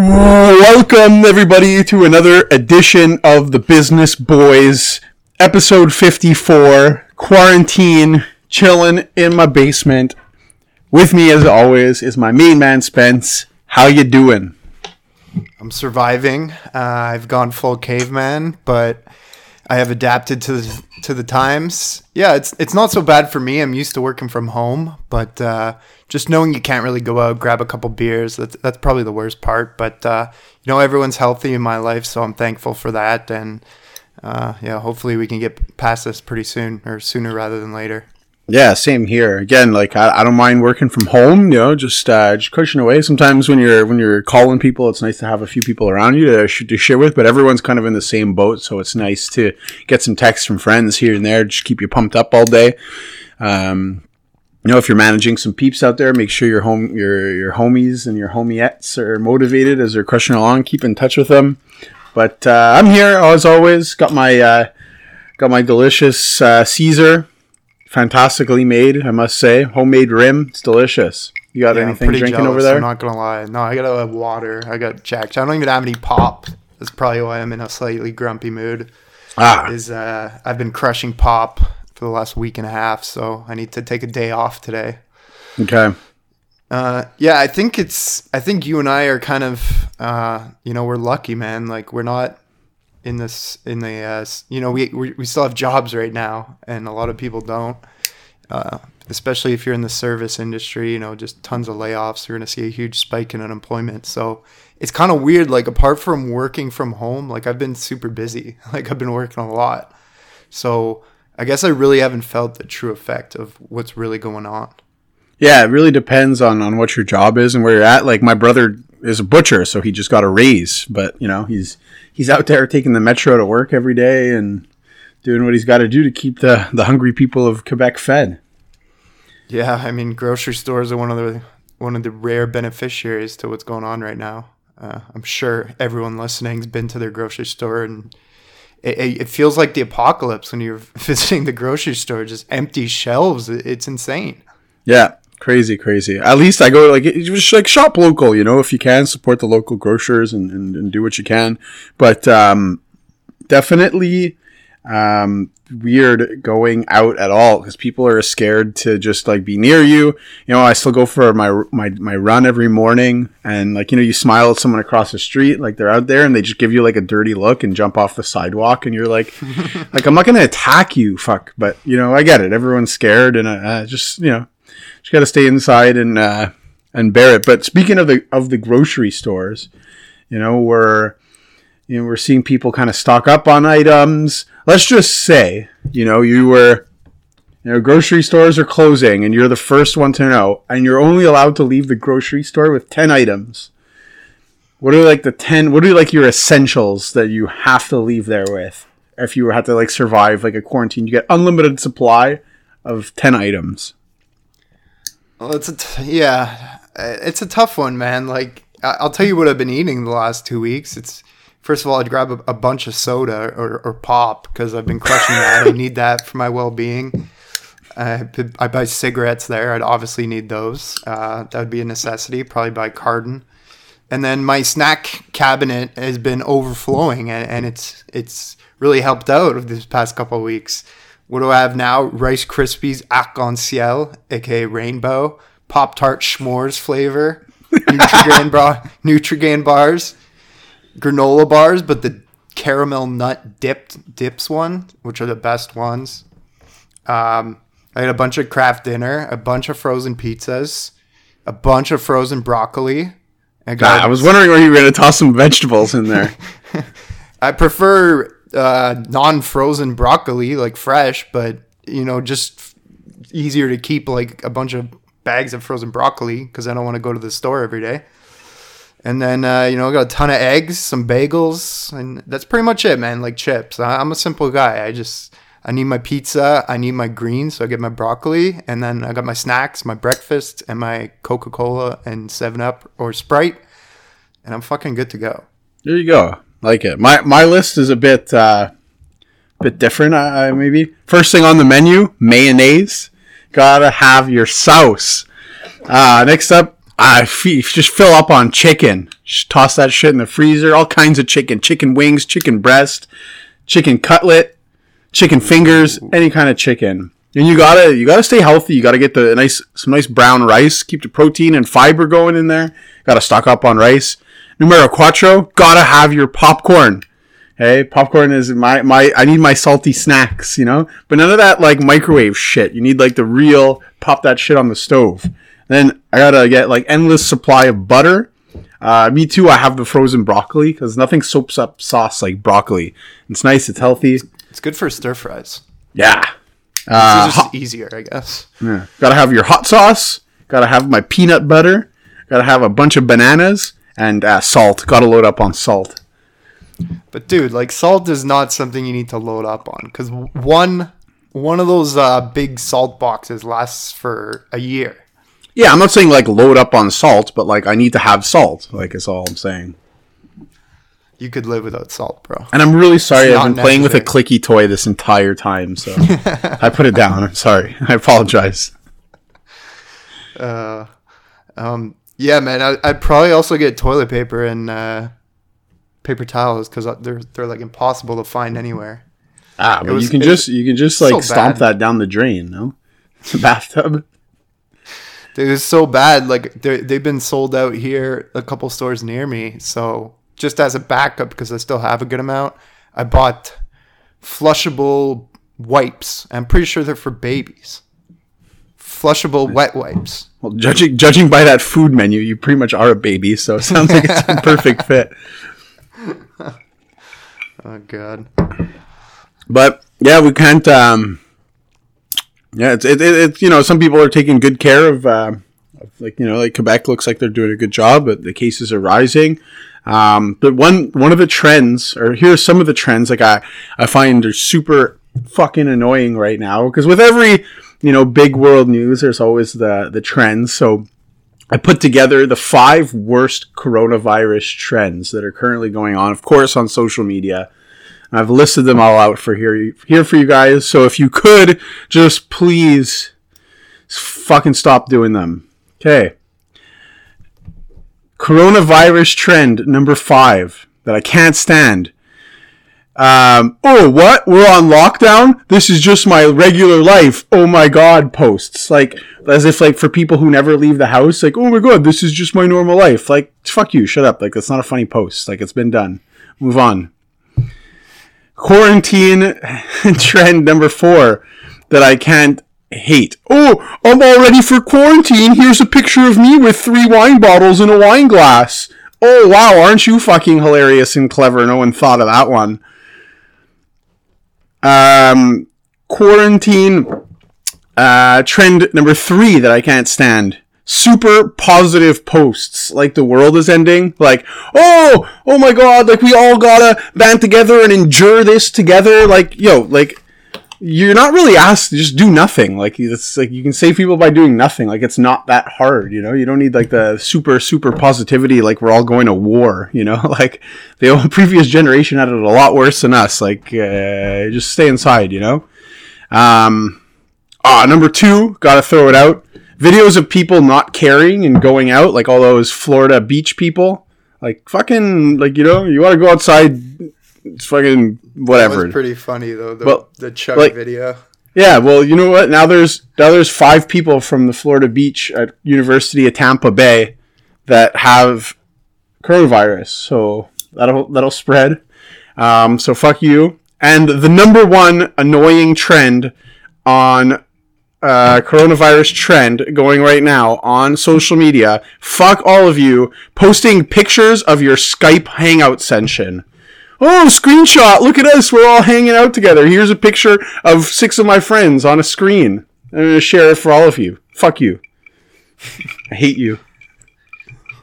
Welcome, everybody, to another edition of the Business Boys, episode 54. Quarantine, chilling in my basement. With me, as always, is my main man, Spence. How you doing? I'm surviving. Uh, I've gone full caveman, but I have adapted to the, to the times. Yeah, it's it's not so bad for me. I'm used to working from home, but uh, just knowing you can't really go out grab a couple beers that's that's probably the worst part. But uh, you know, everyone's healthy in my life, so I'm thankful for that. And uh, yeah, hopefully we can get past this pretty soon, or sooner rather than later. Yeah, same here. Again, like I, I don't mind working from home. You know, just uh, just cushion away. Sometimes when you're when you're calling people, it's nice to have a few people around you to to share with. But everyone's kind of in the same boat, so it's nice to get some texts from friends here and there. Just keep you pumped up all day. Um, you know, if you're managing some peeps out there, make sure your home your your homies and your homiettes are motivated as they're crushing along. Keep in touch with them. But uh, I'm here as always. Got my uh, got my delicious uh, Caesar fantastically made, I must say. Homemade rim, it's delicious. You got Yeah, anything drinking jealous, over there? I'm not gonna lie. No, I got a water. I got jacked. I don't even have any pop. That's probably why I'm in a slightly grumpy mood. ah, Is uh, I've been crushing pop for the last week and a half, so I need to take a day off today. okay. Uh, yeah, I think it's. I think you and I are kind of. Uh, you know, we're lucky, man. Like we're not in this in the. Uh, you know, we, we we still have jobs right now, and a lot of people don't. Uh, especially if you're in the service industry, you know, just tons of layoffs. You're going to see a huge spike in unemployment. So it's kind of weird. Like apart from working from home, like I've been super busy. Like I've been working a lot. So I guess I really haven't felt the true effect of what's really going on. Yeah, it really depends on, on what your job is and where you're at. Like my brother is a butcher, so he just got a raise, but you know, he's he's out there taking the metro to work every day and doing what he's got to do to keep the, the hungry people of Quebec fed. Yeah, I mean, grocery stores are one of the one of the rare beneficiaries to what's going on right now. Uh, I'm sure everyone listening's been to their grocery store, and it, it it feels like the apocalypse when you're visiting the grocery store. Just empty shelves. It's insane. Yeah, crazy, crazy. At least I go like just like shop local, you know, if you can support the local grocers and, and, and do what you can. But um, definitely um, weird going out at all because people are scared to just like be near you. You know, I still go for my my my run every morning, and like you know, you smile at someone across the street, like they're out there, and they just give you like a dirty look and jump off the sidewalk, and you're like, like I'm not gonna attack you, fuck. But you know, I get it. Everyone's scared, and uh, uh, just you know, just gotta stay inside and uh, and bear it. But speaking of the of the grocery stores, you know, we're you know we're seeing people kind of stock up on items. Let's just say, you know, you were you know, grocery stores are closing and you're the first one to know, and you're only allowed to leave the grocery store with 10 items. What are like the 10, what are like your essentials that you have to leave there with? If you had to like survive like a quarantine, you get unlimited supply of 10 items. Well, it's a t- yeah, uh, it's a tough one, man. Like I'll tell you what I've been eating the last two weeks. It's first of all, I'd grab a, a bunch of soda or, or pop because I've been crushing that. I need that for my well being. I, I buy cigarettes there. I'd obviously need those. Uh, that would be a necessity. Probably buy carton. And then my snack cabinet has been overflowing, and, and it's it's really helped out of this past couple of weeks. What do I have now? Rice Krispies Arc-en-Ciel, aka Rainbow, Pop Tart S'mores flavor, Nutrigrain, bra- Nutrigrain bars, granola bars, but the caramel nut dipped dips one, which are the best ones. Um, I had a bunch of craft dinner, a bunch of frozen pizzas, a bunch of frozen broccoli. I got. I was wondering where you were going to toss some vegetables in there. I prefer uh, non-frozen broccoli, like fresh, but you know, just easier to keep like a bunch of bags of frozen broccoli because I don't want to go to the store every day. And then uh, you know, I got a ton of eggs, some bagels, and that's pretty much it, man. Like chips. I- I'm a simple guy. I just I need my pizza, I need my greens, so I get my broccoli, and then I got my snacks, my breakfast, and my Coca Cola and Seven Up or Sprite, and I'm fucking good to go. There you go. Like it. My my list is a bit uh bit different uh, maybe. First thing on the menu, mayonnaise. Got to have your sauce. Uh next up, I fe- just fill up on chicken. Just toss that shit in the freezer. All kinds of chicken, chicken wings, chicken breast, chicken cutlet, chicken fingers, any kind of chicken. And you gotta you gotta stay healthy. You gotta get the nice some nice brown rice. Keep the protein and fiber going in there. Gotta stock up on rice. Numero cuatro. Gotta have your popcorn. Hey, popcorn is my my. I need my salty snacks, you know. But none of that like microwave shit. You need like the real pop that shit on the stove. Then I gotta get like endless supply of butter. Uh, me too. I have the frozen broccoli because nothing soaps up sauce like broccoli. It's nice. It's healthy. It's good for stir fries. Yeah. It's Uh, just hot- easier, I guess. yeah. Gotta have your hot sauce. Gotta have my peanut butter. Gotta have a bunch of bananas and uh, salt. Gotta load up on salt. But dude, like salt is not something you need to load up on because one one of those uh, big salt boxes lasts for a year. Yeah, I'm not saying like load up on salt, but like I need to have salt. Like is all I'm saying. You could live without salt, bro. And I'm really sorry. I've been playing with a clicky toy this entire time, so I put it down. I'm sorry. I apologize. Uh, um, yeah, man. I, I'd probably also get toilet paper and uh, paper towels because they're they're like impossible to find anywhere. Ah, but was- you can it- just you can just like so stomp bad. that down the drain, no? The bathtub. It was so bad. Like they they've been sold out here, a couple stores near me. So just as a backup, because I still have a good amount, I bought flushable wipes. I'm pretty sure they're for babies. Flushable wet wipes. Well, judging judging by that food menu, you pretty much are a baby, so it sounds like it's a perfect fit. Oh god. But yeah, we can't. Um, yeah, it's it, it, it's you know some people are taking good care of, uh, like you know like Quebec looks like they're doing a good job, but the cases are rising. Um, but one one of the trends, or here's some of the trends like I I find are super fucking annoying right now because with every you know big world news, there's always the the trends. So I put together the five worst coronavirus trends that are currently going on, of course, on social media. I've listed them all out for here here for you guys. So if you could just please fucking stop doing them. Okay. Coronavirus trend number five that I can't stand. Um, oh, what? We're on lockdown? This is just my regular life. Oh my god, posts. Like, as if, like, for people who never leave the house, like, oh my god, this is just my normal life. Like, fuck you, shut up. Like, that's not a funny post. Like, it's been done. Move on. Quarantine trend number four that I can't hate. Oh, I'm all ready for quarantine. Here's a picture of me with three wine bottles and a wine glass. Oh, wow, aren't you fucking hilarious and clever? No one thought of that one. Um, quarantine uh, trend number three that I can't stand. Super positive posts like the world is ending. Like, oh, oh my god, like we all gotta band together and endure this together. Like, yo, like, you're not really asked to just do nothing. Like, it's like you can save people by doing nothing. Like, it's not that hard, you know? You don't need like the super, super positivity, like we're all going to war, you know? Like, the previous generation had it a lot worse than us. Like, uh, just stay inside, you know? Um, ah, number two, gotta throw it out. Videos of people not caring and going out, like all those Florida beach people. Like, fucking, like, you know, you wanna go outside, it's fucking That whatever. was pretty funny though. The, Well, the chug like- video. Yeah, well, you know what? Now there's now there's five people from the Florida Beach at University of Tampa Bay that have coronavirus, so that'll that'll spread. Um, so fuck you. And the number one annoying trend on uh, coronavirus trend going right now on social media. Fuck all of you posting pictures of your Skype Hangout session. Oh, screenshot! Look at us. We're all hanging out together. Here's a picture of six of my friends on a screen. I'm gonna share it for all of you. Fuck you. I hate you.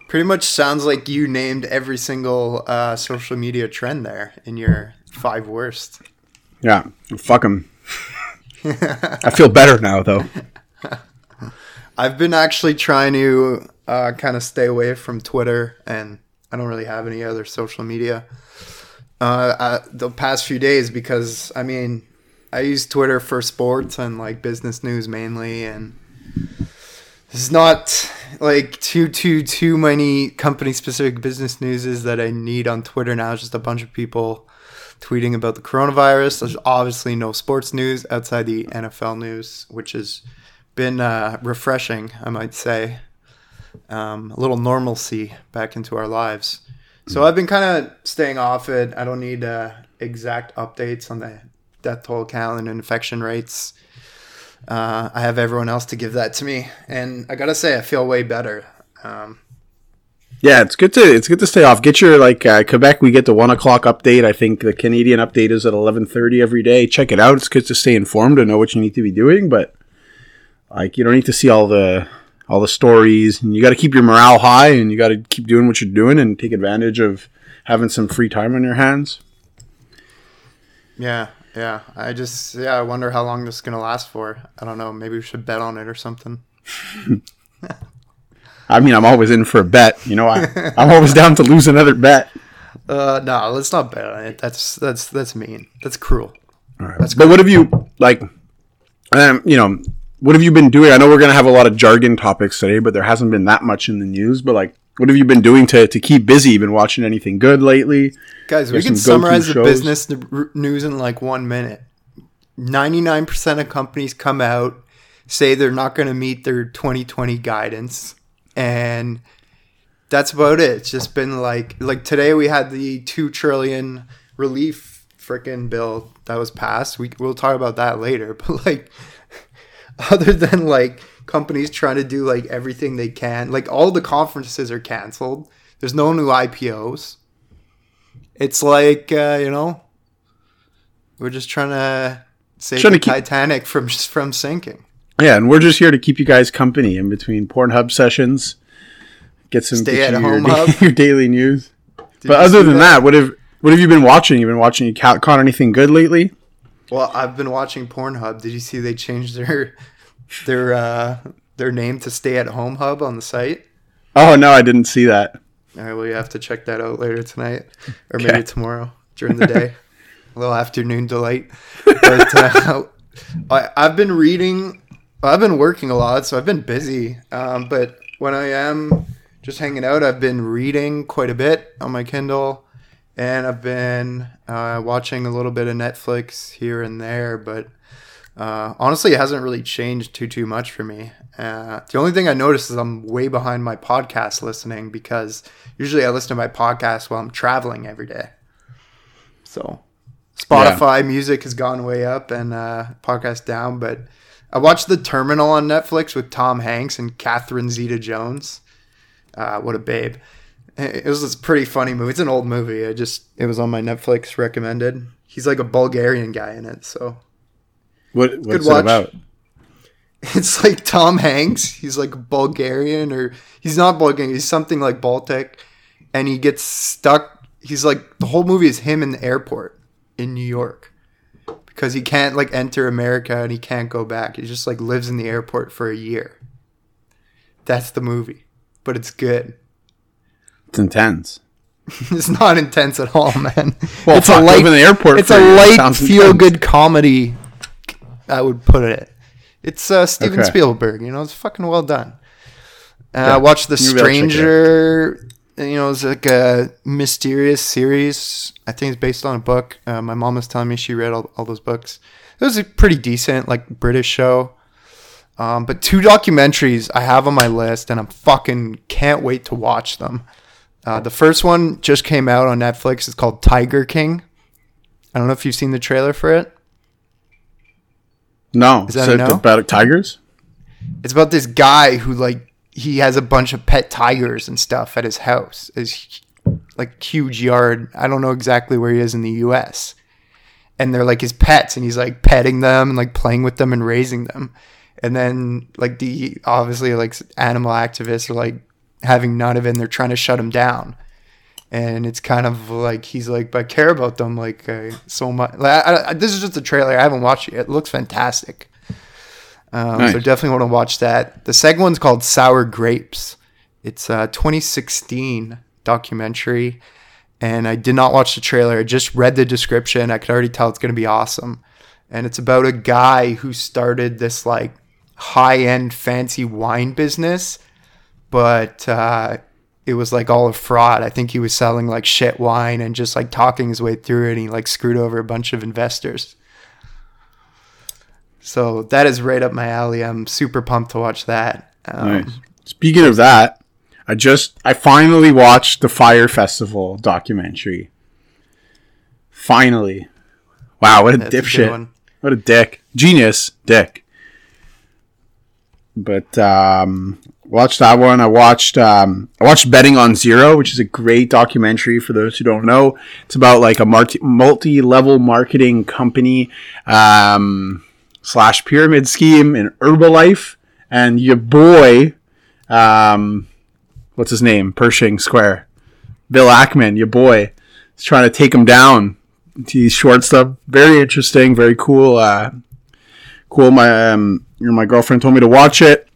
Pretty much sounds like you named every single uh, social media trend there in your five worst. Yeah, fuck them. I feel better now, though. I've been actually trying to uh, kind of stay away from Twitter, and I don't really have any other social media uh, uh, the past few days because I mean I use Twitter for sports and like business news mainly, and it's not like too too too many company specific business news is that I need on Twitter now. It's just a bunch of people tweeting about the coronavirus. There's obviously no sports news outside the NFL news, which has been uh, refreshing, I might say. Um, a little normalcy back into our lives. So I've been kind of staying off it. I don't need uh, exact updates on the death toll count and infection rates. Uh, I have everyone else to give that to me, and I gotta say, I feel way better. Um, Yeah, it's good to it's good to stay off. Get your like uh, Quebec. We get the one o'clock update. I think the Canadian update is at eleven thirty every day. Check it out. It's good to stay informed and know what you need to be doing. But like, you don't need to see all the all the stories, and you got to keep your morale high, and you got to keep doing what you're doing, and take advantage of having some free time on your hands. yeah, yeah. I just, yeah, I wonder how long this is gonna last for. I don't know. Maybe we should bet on it or something. I mean, I'm always in for a bet. You know, I, I'm always down to lose another bet. Uh, no, let's not bet on it. That's that's that's mean. That's cruel. All right. but what have you like? Um, you know, what have you been doing? I know we're gonna have a lot of jargon topics today, but there hasn't been that much in the news. But like, what have you been doing to, to keep busy? You been watching anything good lately? Guys, we can summarize the business news in like one minute. 99% of companies come out, say they're not going to meet their 2020 guidance. And that's about it. It's just been like, like today we had the 2 trillion relief freaking bill that was passed. We, we'll talk about that later. But like, other than like companies trying to do like everything they can, like all the conferences are canceled. There's no new IPOs. It's like uh, you know, we're just trying to save Trying the to keep- Titanic from from sinking. Yeah, and we're just here to keep you guys company in between Pornhub sessions. Get some Stay get at you your, home hub. your daily news. Did but other than that? what have what have you been watching? You been watching? You ca- caught anything good lately? Well, I've been watching Pornhub. Did you see they changed their their uh, their name to Stay at Home Hub on the site? Oh no, I didn't see that. All right, well, you have to check that out later tonight, or maybe Okay. tomorrow during the day. a little afternoon delight. But uh, I, I've been reading. I've been working a lot, so I've been busy. Um, but when I am just hanging out, I've been reading quite a bit on my Kindle, and I've been uh, watching a little bit of Netflix here and there. But uh, honestly, it hasn't really changed too too much for me. Uh, the only thing I notice is I'm way behind my podcast listening because usually I listen to my podcast while I'm traveling every day. So Spotify music has gone way up and uh, podcast down. But I watched The Terminal on Netflix with Tom Hanks and Catherine Zeta-Jones. Uh, what a babe! It was this pretty funny movie. It's an old movie. I just it was on my Netflix recommended. He's like a Bulgarian guy in it, so What what's watch. it about? it's like Tom Hanks. He's like Bulgarian or he's not Bulgarian. He's something like Baltic, and he gets stuck. He's like the whole movie is him in the airport in New York because he can't like enter America and he can't go back. He just like lives in the airport for a year. That's the movie, but it's good. It's intense. It's not intense at all, man. Well, it's fuck, a light. in the airport It's a you. light, Sounds feel intense. good comedy. I would put it. It's uh, Steven Okay. Spielberg. You know, it's fucking well done. Uh, Yeah. I watched The Maybe I'll check it out. Stranger. You know, it's like a mysterious series. I think it's based on a book. Uh, my mom was telling me she read all, all those books. It was a pretty decent, like British show. Um, but two documentaries I have on my list, and I'm fucking can't wait to watch them. Uh, the first one just came out on Netflix. It's called Tiger King. I don't know if you've seen the trailer for it. No, Is that so a no? about tigers? It's about this guy who like he has a bunch of pet tigers and stuff at his house. His like huge yard. I don't know exactly where he is in the U.S. And they're like his pets, and he's like petting them and like playing with them and raising them. And then like the obviously like animal activists are like having none of it. and They're trying to shut him down. And it's kind of like he's like, but I care about them like uh, so much. Like, I, I, this is just a trailer. I haven't watched it. It looks fantastic. Um, So definitely want to watch that. The second one's called Sour Grapes. It's a 2016 documentary, and I did not watch the trailer. I just read the description. I could already tell it's going to be awesome. And it's about a guy who started this like high-end fancy wine business, but uh, it was like all a fraud. I think he was selling like shit wine and just like talking his way through it. And he like screwed over a bunch of investors. So that is right up my alley. I'm super pumped to watch that. Um, Nice. Speaking of that, I just I finally watched the Fire Festival documentary. Finally. Wow, what a that's dipshit. one. What a dick. Genius dick. But um watched that one. I watched um I watched Betting on Zero, which is a great documentary for those who don't know. It's about like a multi multi-level marketing company um slash pyramid scheme in Herbalife and your boy um what's his name? Pershing Square. Bill Ackman, your boy, is trying to take him down. He's short stuff. Very interesting, very cool. Uh, cool. My um, you know, my girlfriend told me to watch it.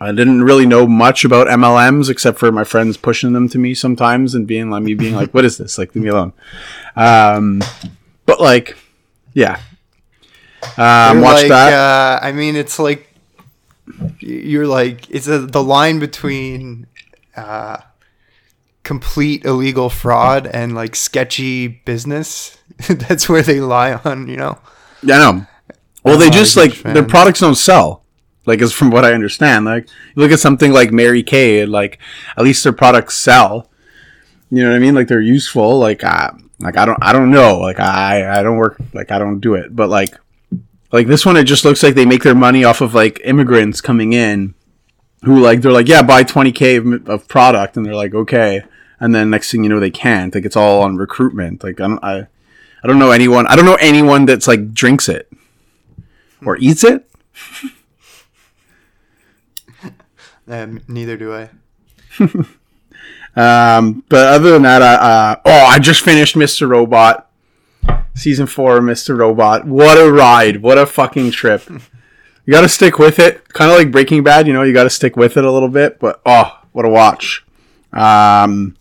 I didn't really know much about MLMs except for my friends pushing them to me sometimes and being like me being like, "What is this? Like, leave me alone." Um, but like, yeah. Um, watch like, that. Uh, I mean, it's like you're like it's a, the line between uh, complete illegal fraud and like sketchy business. That's where they lie on, you know. Yeah, I know. Well, I'm they just like their products don't sell. Like, is from what I understand. Like, look at something like Mary Kay, like at least their products sell. You know what I mean? Like they're useful. Like, uh, like I don't, I don't know. Like I, I don't work. Like I don't do it. But like, like this one, it just looks like they make their money off of like immigrants coming in, who like they're like, yeah, buy twenty k of, of product, and they're like, okay, and then next thing you know, they can't. Like it's all on recruitment. Like I don't, I, I don't know anyone. I don't know anyone that's like drinks it or eats it. Um, neither do I. Um, but other than that, I, uh, oh, I just finished Mr. Robot, season four, of Mr. Robot. What a ride! What a fucking trip! You got to stick with it, kind of like Breaking Bad. You know, you got to stick with it a little bit. But oh, what a watch! Um,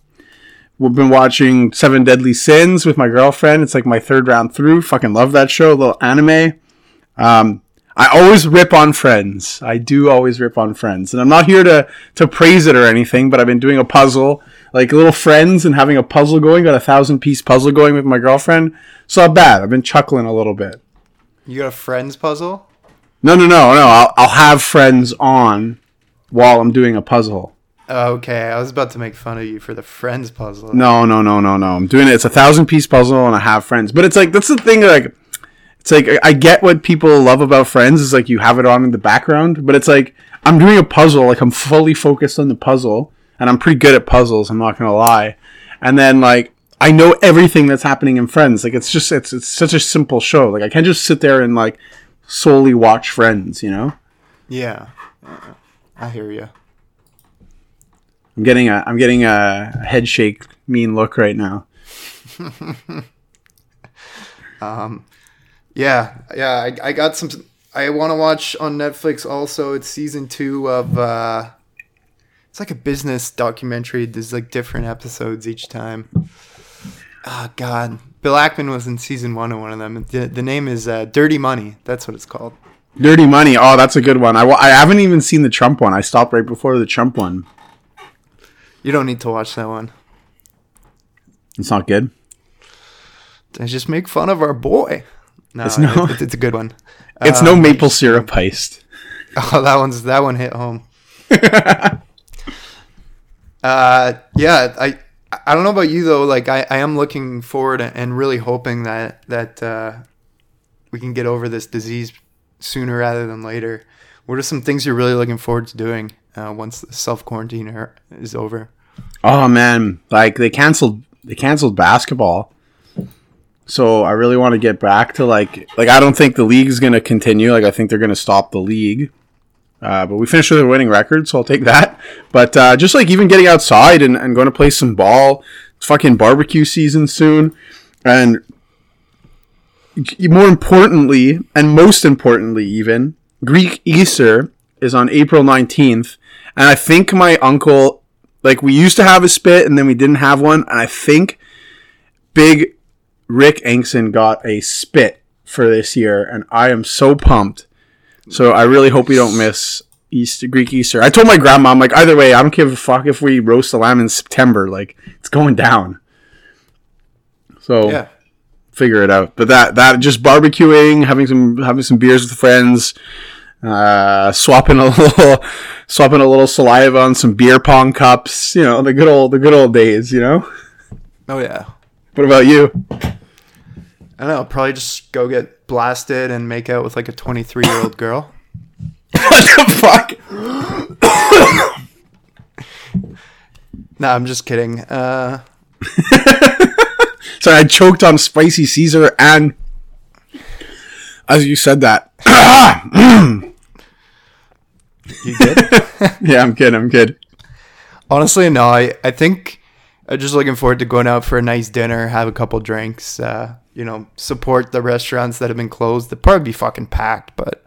we've been watching Seven Deadly Sins with my girlfriend. It's like my third round through. Fucking love that show. little anime. Um, I always rip on Friends. I do always rip on Friends, and I'm not here to to praise it or anything. But I've been doing a puzzle, like little Friends, and having a puzzle going. Got a thousand piece puzzle going with my girlfriend. It's not bad. I've been chuckling a little bit. You got a friends puzzle? No, no, no, no. I'll, I'll have Friends on while I'm doing a puzzle. Okay, I was about to make fun of you for the friends puzzle. No, no, no, no, no. I'm doing it. It's a thousand piece puzzle, and I have friends. But it's like that's the thing. Like, it's like I- get what people love about Friends is like you have it on in the background, but it's like I'm doing a puzzle. Like I'm fully focused on the puzzle, and I'm pretty good at puzzles. I'm not gonna lie. And then like I know everything that's happening in Friends. Like it's just it's it's such a simple show. Like I can't just sit there and like solely watch Friends. You know. Yeah, Uh, I hear you. I'm getting a I'm getting a head shake mean look right now. Yeah, yeah. I, I got some. I want to watch on Netflix. Also, it's season two of. uh It's like a business documentary. There's like different episodes each time. Oh God, Bill Ackman was in season one of one of them. The, the name is uh, Dirty Money. That's what it's called. Dirty Money. Oh, that's a good one. I, I haven't even seen the Trump one. I stopped right before the Trump one. You don't need to watch that one. It's not good. I just make fun of our boy. No, It's no- it- it's a good one. It's no Um, maple syrup heist. Oh, that one's that one hit home. uh, yeah, I I don't know about you though. Like I, I am looking forward and really hoping that that uh, we can get over this disease sooner rather than later. What are some things you're really looking forward to doing uh, once the self quarantine is over? Oh man, like they canceled they canceled basketball. So I really want to get back to like like I don't think the league is going to continue. Like I think they're going to stop the league. Uh, but we finished with a winning record, so I'll take that. But uh, just like even getting outside and, and going to play some ball. It's fucking barbecue season soon, and more importantly, and most importantly, even Greek Easter is on April nineteenth, and I think my uncle, like we used to have a spit, and then we didn't have one, and I think Big Rick Engson got a spit for this year, and I am so pumped. So I really hope we don't miss Easter, Greek Easter. I told my grandma, I'm like, either way, I don't give a fuck if we roast the lamb in September. Like, it's going down. So Yeah. figure it out. But that that just barbecuing, having some having some beers with friends, uh, swapping a little swapping a little saliva on some beer pong cups. You know, the good old the good old days. You know. Oh yeah. What about you? I don't know. Probably just go get blasted and make out with like a 23 year old girl. what the fuck? Nah, I'm just kidding. Uh, Sorry, I choked on spicy Caesar and as you said that. you good? yeah, I'm good. I'm good. Honestly, no. I, I think I'm just looking forward to going out for a nice dinner, have a couple drinks, uh, you know, support the restaurants that have been closed. They'll probably be fucking packed, but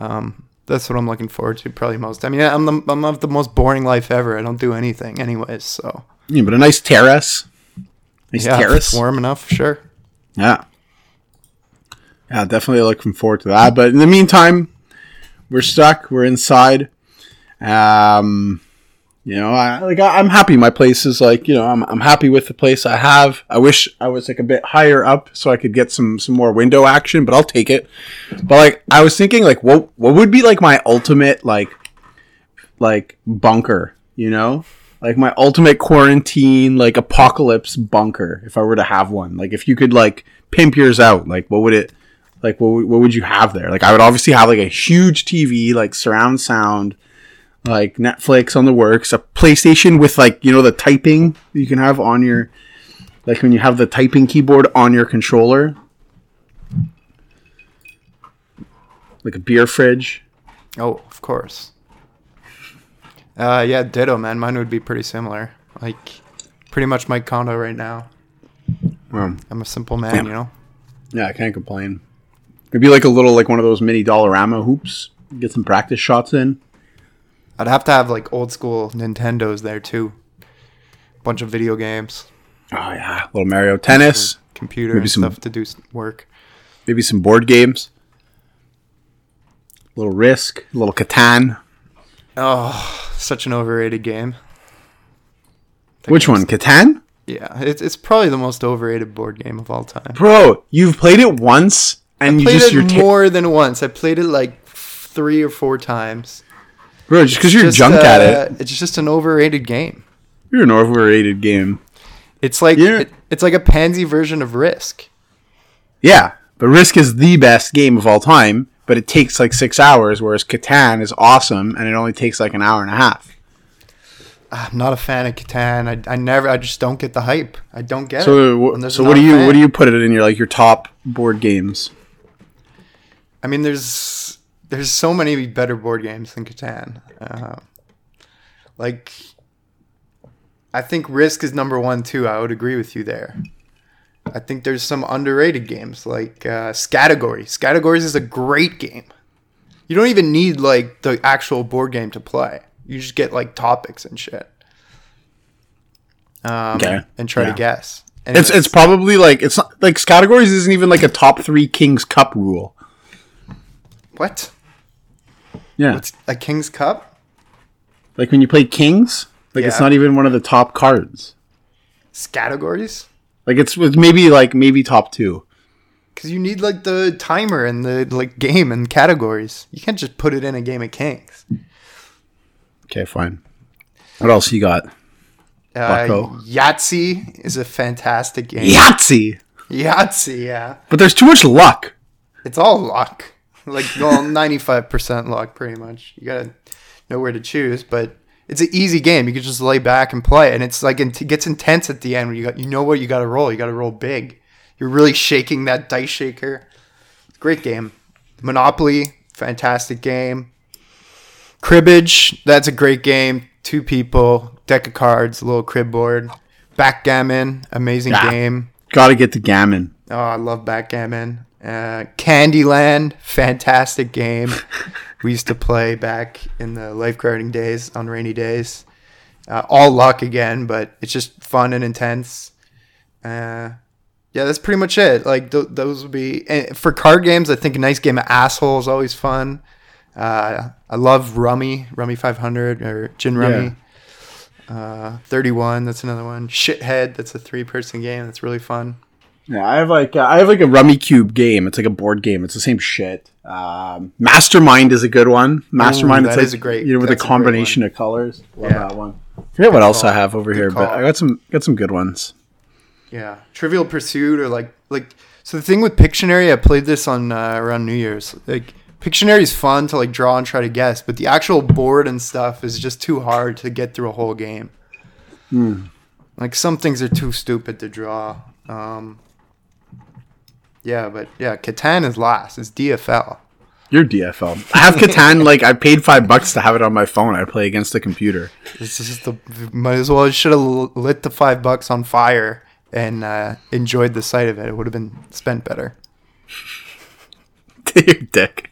um, that's what I'm looking forward to probably most. I mean, I'm the, I'm of the most boring life ever. I don't do anything anyways, so. Yeah, but a nice terrace. Nice Yeah, terrace. warm enough, sure. Yeah. Yeah, definitely looking forward to that. But in the meantime, we're stuck. We're inside. Um, you know, I like I- I'm happy. My place is like, you know, I'm I'm happy with the place I have. I wish I was like a bit higher up so I could get some some more window action, but I'll take it. But like I was thinking like what what would be like my ultimate like like bunker, you know? Like my ultimate quarantine like apocalypse bunker if I were to have one. Like if you could like pimp yours out, like what would it like what, what would you have there? Like I would obviously have like a huge TV, like surround sound, like Netflix on the works, a PlayStation with like, you know, the typing you can have on your like when you have the typing keyboard on your controller. Like a beer fridge. Oh, of course. Uh, yeah, ditto, man. Mine would be pretty similar. Like, pretty much my condo right now. Um, I'm a simple man, Yeah. you know. yeah, I can't complain. It'd be like a little like one of those mini Dollarama hoops. Get some practice shots in. I'd have to have like old school Nintendos there too. Bunch of video games, Oh yeah, little Mario Tennis, computer Maybe some- stuff to do work. maybe some board games. little Risk, a little Catan. Oh, such an overrated game. Which one? Catan? Yeah, it's it's probably the most overrated board game of all time. Bro, you've played it once and you Played just it you're ta- more than once. I played it like three or four times. Bro just because you're Just, junk at uh, it. It's just an overrated game. You're an overrated game. It's like Yeah. it, it's like a pansy version of Risk. Yeah, but Risk is the best game of all time, but it takes like six hours, whereas Catan is awesome and it only takes like an hour and a half. I'm not a fan of Catan. I, I never. I just don't get the hype. I don't get it. So, just so what do you fan. what do you put it in your like your top board games? I mean, there's there's so many better board games than Catan. Uh, like, I think Risk is number one too. I would agree with you there. I think there's some underrated games like uh, Scattergory. Scattergories is a great game. You don't even need like the actual board game to play. You just get like topics and shit. Um, Okay. And try Yeah. to guess. It's it's probably like it's not like categories isn't even like a top three Kings Cup rule. what? Yeah, It's a King's Cup? like when you play Kings, like it's not even one of the top cards. It's categories? Like it's with maybe like maybe top two. Because you need like the timer and the like game and categories. You can't just put it in a game of Kings. Okay, fine. What else you got? Uh, Bucko. Yahtzee is a fantastic game. Yahtzee. Yahtzee, yeah. But there's too much luck. It's all luck. Like, well, 95% luck, pretty much. You gotta know where to choose, but it's an easy game. You can just lay back and play, and it's like it gets intense at the end when you got you know what you got to roll. You got to roll big. You're really shaking that dice shaker. Great game. Monopoly, fantastic game. Cribbage, that's a great game. Two people, deck of cards, a little crib board. Backgammon, amazing Yeah. game. Got to get the gammon. Oh, I love backgammon. Uh, Candyland, fantastic game. we used to play back in the lifeguarding days on rainy days. Uh, all luck again, but it's just fun and intense. Uh, yeah, that's pretty much it. Like th- those would be and for card games. I think a nice game of asshole is always fun. Uh, I love Rummy, Rummy 500 or Gin Rummy. Uh, 31, that's another one. Shithead, that's a three person game. That's really fun. Yeah, I have like uh, I have like a Rummikub game. It's like a board game. It's the same shit. Um, Mastermind is a good one. Mastermind that it's like, is a great- you know with a that's a combination of colors. Love Yeah. that one. Forget what else. I have over Good here, but. I got some got some good ones. Yeah, Trivial Pursuit or like like so the thing with Pictionary, I played this on uh, around New Year's. Like Pictionary is fun to like draw and try to guess, but the actual board and stuff is just too hard to get through a whole game. Like some things are too stupid to draw. Um, yeah, but yeah, Catan is last. It's DFL. You're DFL. I have Catan. like I paid five bucks to have it on my phone. I play against the computer. It's just the might as well should have lit the five bucks on fire and uh, enjoyed the sight of it. It would have been spent better. Your dick.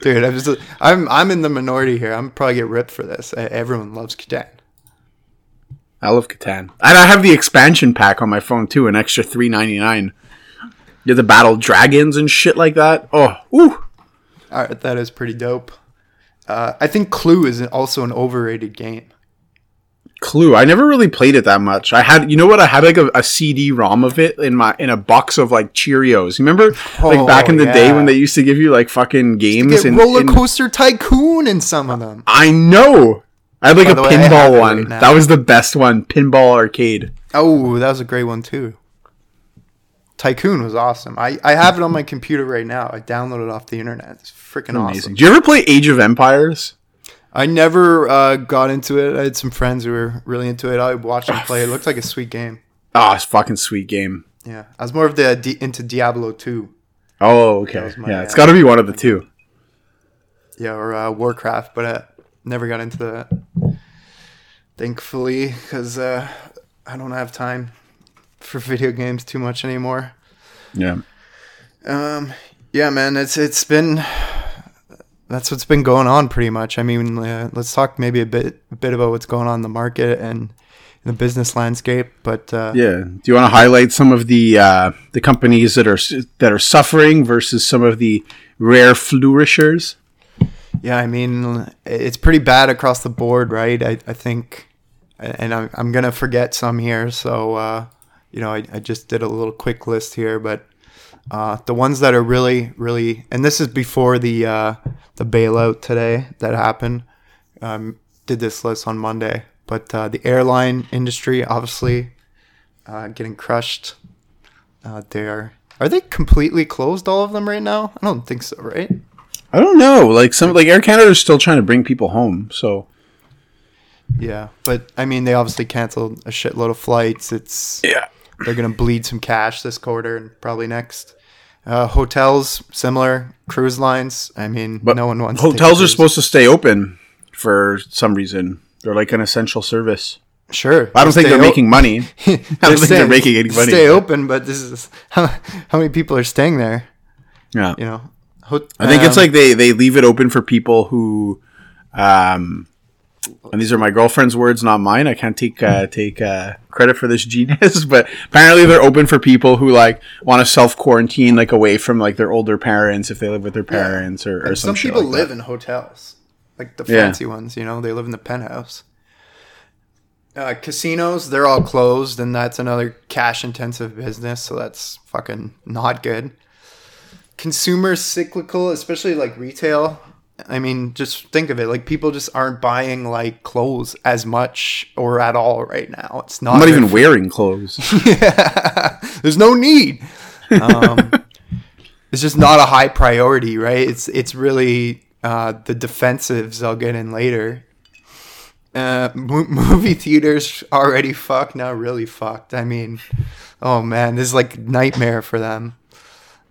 Dude, I'm just I'm I'm in the minority here. I'm probably get ripped for this. Everyone loves Catan. I love Catan, and I have the expansion pack on my phone too. An extra three ninety nine. You have to battle dragons and shit like that. Oh, ooh. All right, that is pretty dope. Uh, I think Clue is also an overrated game. Clue. I never really played it that much. I had, you know what? I had like a, a CD-ROM of it in my in a box of like Cheerios. You remember, like Oh, back in the day when they used to give you like fucking games and Roller and- Coaster Tycoon in some of them. I know. I had like By a way, pinball one. right that was the best one. Pinball arcade. Oh, that was a great one too. Tycoon was awesome. I, I have it on my computer right now. I downloaded it off the internet. It's freaking Amazing. awesome. Do you ever play Age of Empires? I never uh, got into it. I had some friends who were really into it. I watched them play. It looked like a sweet game. Oh, it's a fucking sweet game. Yeah, I was more of the di- into Diablo 2. Oh, okay. my, yeah, it's uh, got to be one of the two. Yeah, or uh, Warcraft, but uh, never got into that. Thankfully, because uh, I don't have time for video games too much anymore. Yeah. Um, yeah, man, it's it's been that's what's been going on pretty much. I mean, uh, let's talk maybe a bit a bit about what's going on in the market and in the business landscape. But uh, Yeah. Do you want to highlight some of the uh, the companies that are that are suffering versus some of the rare flourishers? Yeah, I mean, it's pretty bad across the board, right? I, I think, and I'm, I'm going to forget some here. So, uh, you know, I, I just did a little quick list here, but uh, the ones that are really, really, and this is before the, uh, the bailout today that happened. Um, did this list on Monday, but uh, the airline industry, obviously, uh, getting crushed. Uh, they're, are they completely closed, all of them right now? I don't think so, right? I don't know. Like some like Air Canada is still trying to bring people home. So Yeah, but I mean, they obviously canceled a shitload of flights. It's yeah. they're gonna bleed some cash this quarter and probably next. Uh, hotels similar, cruise lines. I mean, But no one wants. to hotels are supposed to stay open for some reason. They're like an essential service. Sure, I don't think they're o- making money. I don't think they're making any money. Stay open, but this is how, how many people are staying there. Yeah. You know, Ho- I think it's um, like they, they leave it open for people who, um, and these are my girlfriend's words, not mine. I can't take uh, take uh, credit for this genius, but apparently they're open for people who like want to self quarantine like away from like their older parents if they live with their parents or, or some, some people like live that. in hotels, like the Yeah. fancy ones. You know, they live in the penthouse. Uh, casinos, they're all closed, and that's another cash-intensive business, so that's fucking not good. Consumer cyclical, especially like retail. I mean, just think of it. Like people just aren't buying like clothes as much or at all right now. It's not. I'm not even wearing clothes. yeah, there's no need. Um, it's just not a high priority, right? It's it's really uh, the defensives I'll get in later. Uh, mo- movie theaters already fucked, now really fucked. I mean, oh man, this is like nightmare for them.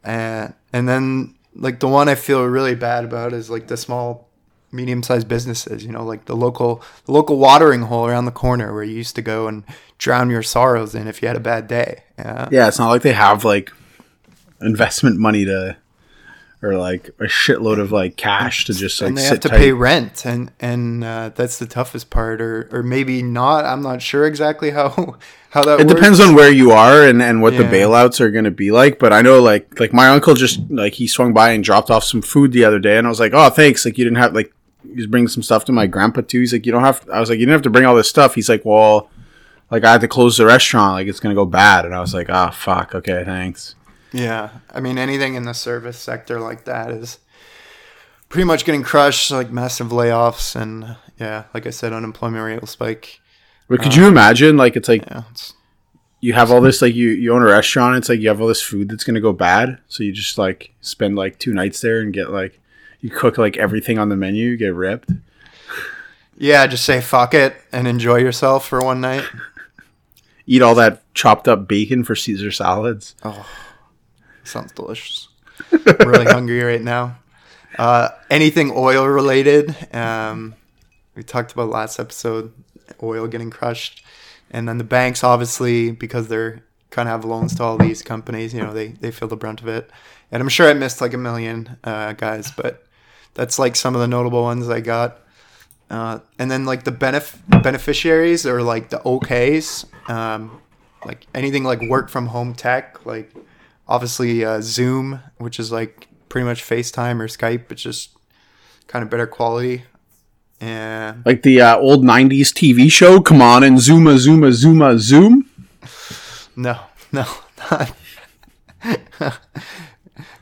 And and then like the one I feel really bad about is like the small medium-sized businesses you know like the local the local watering hole around the corner where you used to go and drown your sorrows in if you had a bad day. Yeah yeah, it's not like they have like investment money to or like a shitload of like cash to just like and they have to tight. pay rent, and and uh, that's the toughest part, or or maybe not. I'm not sure exactly how how that. Works. It works. depends on where you are and, and what the bailouts are going to be like but i know like like my uncle just like he swung by and dropped off some food the other day and i was like oh thanks like you didn't have like he was bringing some stuff to my grandpa too he's like you don't have i was like you didn't have to bring all this stuff he's like well like i had to close the restaurant like it's going to go bad and i was like ah fuck okay thanks Yeah, I mean anything in the service sector like that is pretty much getting crushed. Like massive layoffs, and yeah, like I said, unemployment rate will spike. but could you um, imagine like it's like Yeah, it's, you have all this like you you own a restaurant it's like you have all this food that's going to go bad so you just like spend like two nights there and get like you cook like everything on the menu you get ripped yeah. Just say fuck it and enjoy yourself for one night. eat all that chopped up bacon for Caesar salads. Oh. Sounds delicious. I'm really hungry right now. Uh, anything oil related? Um, we talked about last episode, oil getting crushed, and then the banks, obviously, because they're kind of have loans to all these companies. You know, they they feel the brunt of it. And I'm sure I missed like a million uh, guys, but that's like some of the notable ones I got. Uh, and then like the benef- beneficiaries or like the OKs, um, like anything like work from home tech, like obviously uh, Zoom, which is like pretty much FaceTime or Skype. It's just kind of better quality. And Like the uh, old 90s TV show, come on and zooma, zooma, zooma, zoom. Zoom. No, no, not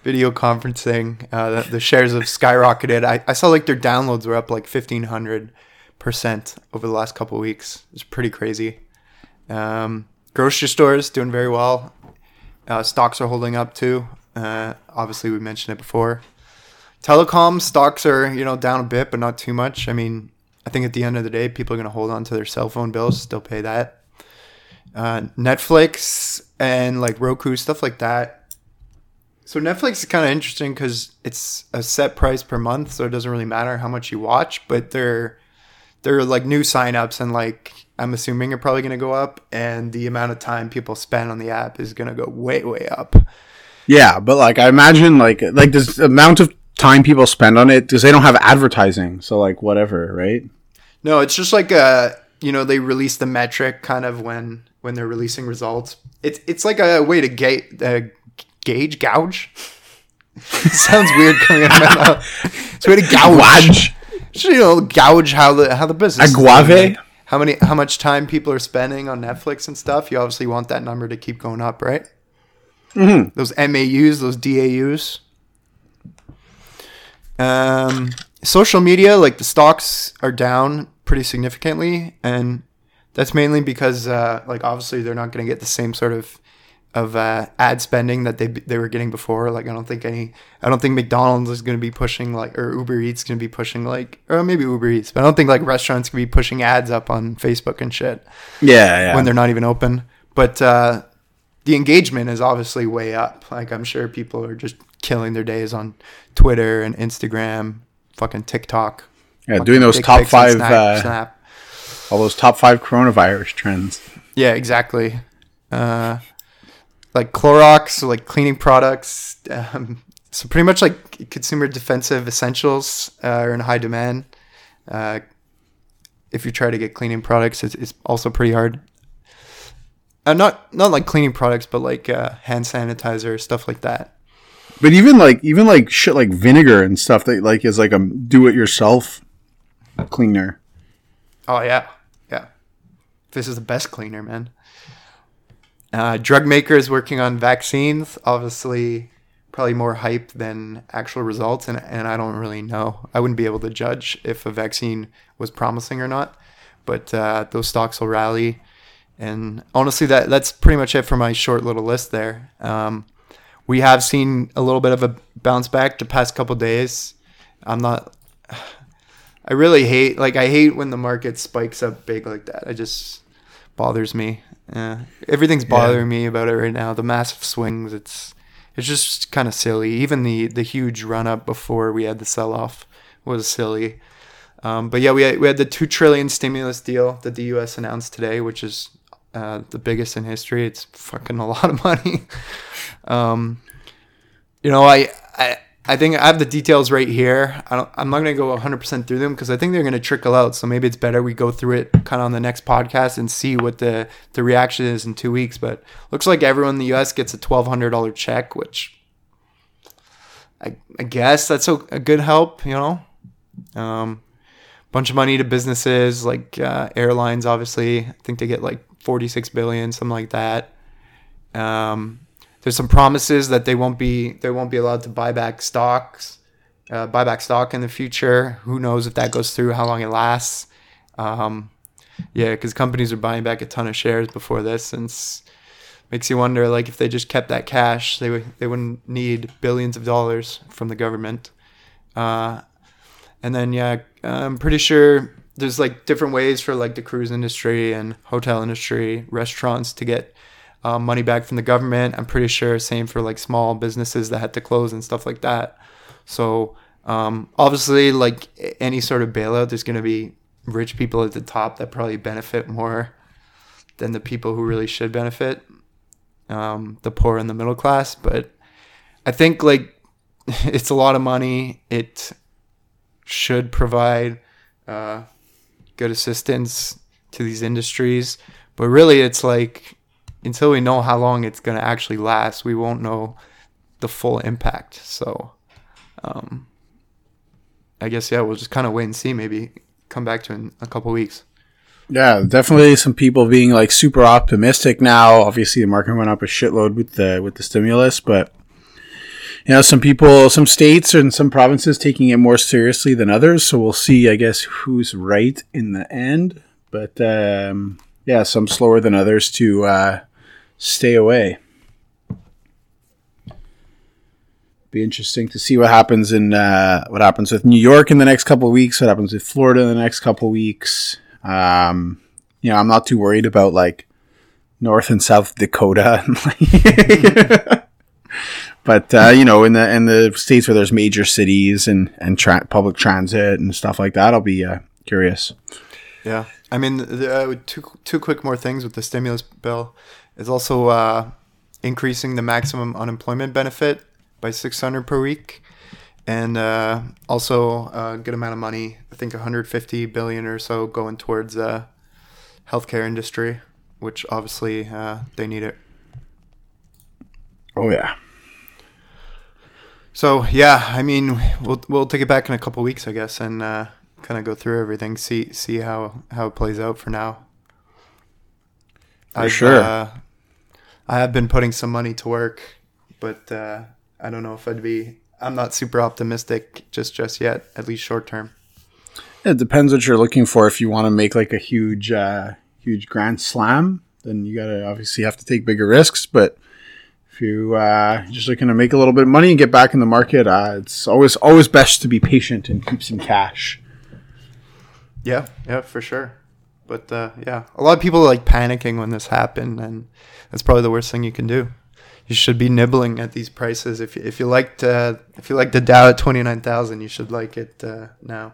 video conferencing. Uh, the, the shares have skyrocketed. I, I saw like their downloads were up like fifteen hundred percent over the last couple of weeks. It's pretty crazy. Um, grocery stores doing very well. Uh, stocks are holding up too. Uh, obviously, we mentioned it before. Telecom stocks are you know down a bit, but not too much. I mean, I think at the end of the day, people are going to hold on to their cell phone bills, still pay that. Uh, Netflix and like Roku stuff like that. So Netflix is kind of interesting because it's a set price per month, so it doesn't really matter how much you watch. But they're they're like new signups and like I'm assuming are probably going to go up, and the amount of time people spend on the app is going to go way way up. Yeah, but like I imagine like like this amount of time people spend on it because they don't have advertising. So like whatever, right? No, it's just like uh you know they release the metric kind of when when they're releasing results. It's it's like a way to gauge uh, gauge gouge. Sounds weird coming out of my mouth. It's a way to gouge. Just, you know, gouge how the how the business. is Aguave? How many how much time people are spending on Netflix and stuff. You obviously want that number to keep going up, right? Mm-hmm. Those MAUs, those DAUs. Um, social media, like the stocks are down pretty significantly, and that's mainly because, uh, like, obviously they're not going to get the same sort of of uh, ad spending that they they were getting before. Like, I don't think any, I don't think McDonald's is going to be pushing like, or Uber Eats going to be pushing like, or maybe Uber Eats, but I don't think like restaurants to be pushing ads up on Facebook and shit Yeah, yeah. when they're not even open. But uh, the engagement is obviously way up. Like I'm sure people are just killing their days on Twitter and Instagram, fucking TikTok. yeah, fucking doing those top five, Snap- uh, Snap. all those top five coronavirus trends. Yeah, exactly. Uh, like Clorox, like cleaning products. Um, so pretty much like consumer defensive essentials uh, are in high demand. Uh, if you try to get cleaning products, it's, it's also pretty hard. Uh, not not like cleaning products, but like uh, hand sanitizer stuff like that. But even like even like shit like vinegar and stuff that like is like a do-it-yourself cleaner. Oh yeah, yeah. This is the best cleaner, man. Uh, drug makers working on vaccines, obviously, probably more hype than actual results, and and I don't really know. I wouldn't be able to judge if a vaccine was promising or not, but uh, those stocks will rally. And honestly, that that's pretty much it for my short little list there. Um, we have seen a little bit of a bounce back the past couple days. I'm not. I really hate like I hate when the market spikes up big like that. It just bothers me. Yeah, everything's bothering me about it right now. The massive swings. It's it's just kind of silly. Even the the huge run up before we had the sell off was silly. Um, but yeah, we had, we had the two trillion stimulus deal that the U.S. announced today, which is uh, the biggest in history. It's fucking a lot of money. um, you know, I, I I think I have the details right here. I I'm not going to go 100% through them because I think they're going to trickle out. So maybe it's better we go through it kind of on the next podcast and see what the, the reaction is in two weeks. But looks like everyone in the US gets a $1,200 check, which I, I guess that's a, a good help, you know? Um, bunch of money to businesses like uh, airlines, obviously. I think they get like 46 billion, something like that. Um, there's some promises that they won't be they won't be allowed to buy back stocks, uh, buy back stock in the future. Who knows if that goes through? How long it lasts? Um, yeah, because companies are buying back a ton of shares before this, and makes you wonder like if they just kept that cash, they they wouldn't need billions of dollars from the government. Uh, and then yeah, I'm pretty sure there's like different ways for like the cruise industry and hotel industry, restaurants to get um, money back from the government. I'm pretty sure same for like small businesses that had to close and stuff like that. So um, obviously, like any sort of bailout, there's going to be rich people at the top that probably benefit more than the people who really should benefit, um, the poor and the middle class. But I think like it's a lot of money. It should provide uh, good assistance to these industries, but really, it's like until we know how long it's going to actually last, we won't know the full impact. So, um, I guess yeah, we'll just kind of wait and see. Maybe come back to in a couple weeks. Yeah, definitely some people being like super optimistic now. Obviously, the market went up a shitload with the with the stimulus, but you know, some people, some states and some provinces taking it more seriously than others. So we'll see, I guess, who's right in the end. But um, yeah, some slower than others to uh, stay away. Be interesting to see what happens in uh, what happens with New York in the next couple weeks. What happens with Florida in the next couple weeks. Um, you know, I'm not too worried about like North and South Dakota. but uh, you know, in the in the states where there's major cities and and tra- public transit and stuff like that, I'll be uh, curious. Yeah, I mean, the, uh, two two quick more things with the stimulus bill is also uh, increasing the maximum unemployment benefit by 600 per week. And uh, also a good amount of money i think 150 billion or so going towards uh, healthcare industry which obviously uh, they need it. Oh yeah. So yeah i mean we'll, we'll take it back in a couple weeks i guess and uh, kind of go through everything see see how how it plays out for now. For I've, sure. uh, i have been putting some money to work but uh, I don't know if I'd be. I'm not super optimistic just just yet, at least short term. It depends what you're looking for. If you want to make like a huge, uh, huge grand slam, then you gotta obviously have to take bigger risks. But if you uh, just looking to make a little bit of money and get back in the market, uh, it's always always best to be patient and keep some cash. Yeah, yeah, for sure. But uh, yeah, a lot of people are like panicking when this happened, and that's probably the worst thing you can do you should be nibbling at these prices. If if you like uh, if you like the Dow at twenty nine thousand, you should like it uh, now.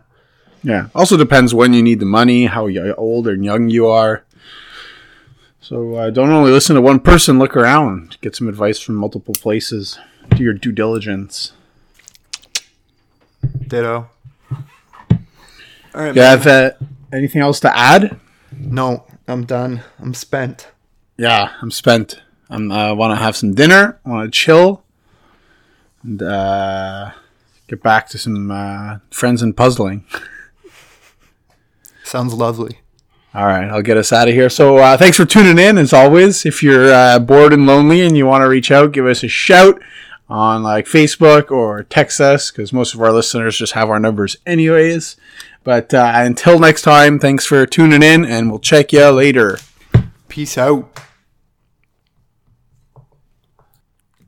Yeah. Also depends when you need the money, how old or young you are. So uh, don't only listen to one person. Look around. Get some advice from multiple places. Do your due diligence. Ditto. All right. You have uh, anything else to add? No, I'm done. I'm spent. Yeah, I'm spent. I uh, want to have some dinner. I want to chill and uh, get back to some uh, friends and puzzling. Sounds lovely. All right, I'll get us out of here. So, uh, thanks for tuning in. As always, if you're uh, bored and lonely and you want to reach out, give us a shout on like Facebook or text us because most of our listeners just have our numbers anyways. But uh, until next time, thanks for tuning in, and we'll check you later. Peace out.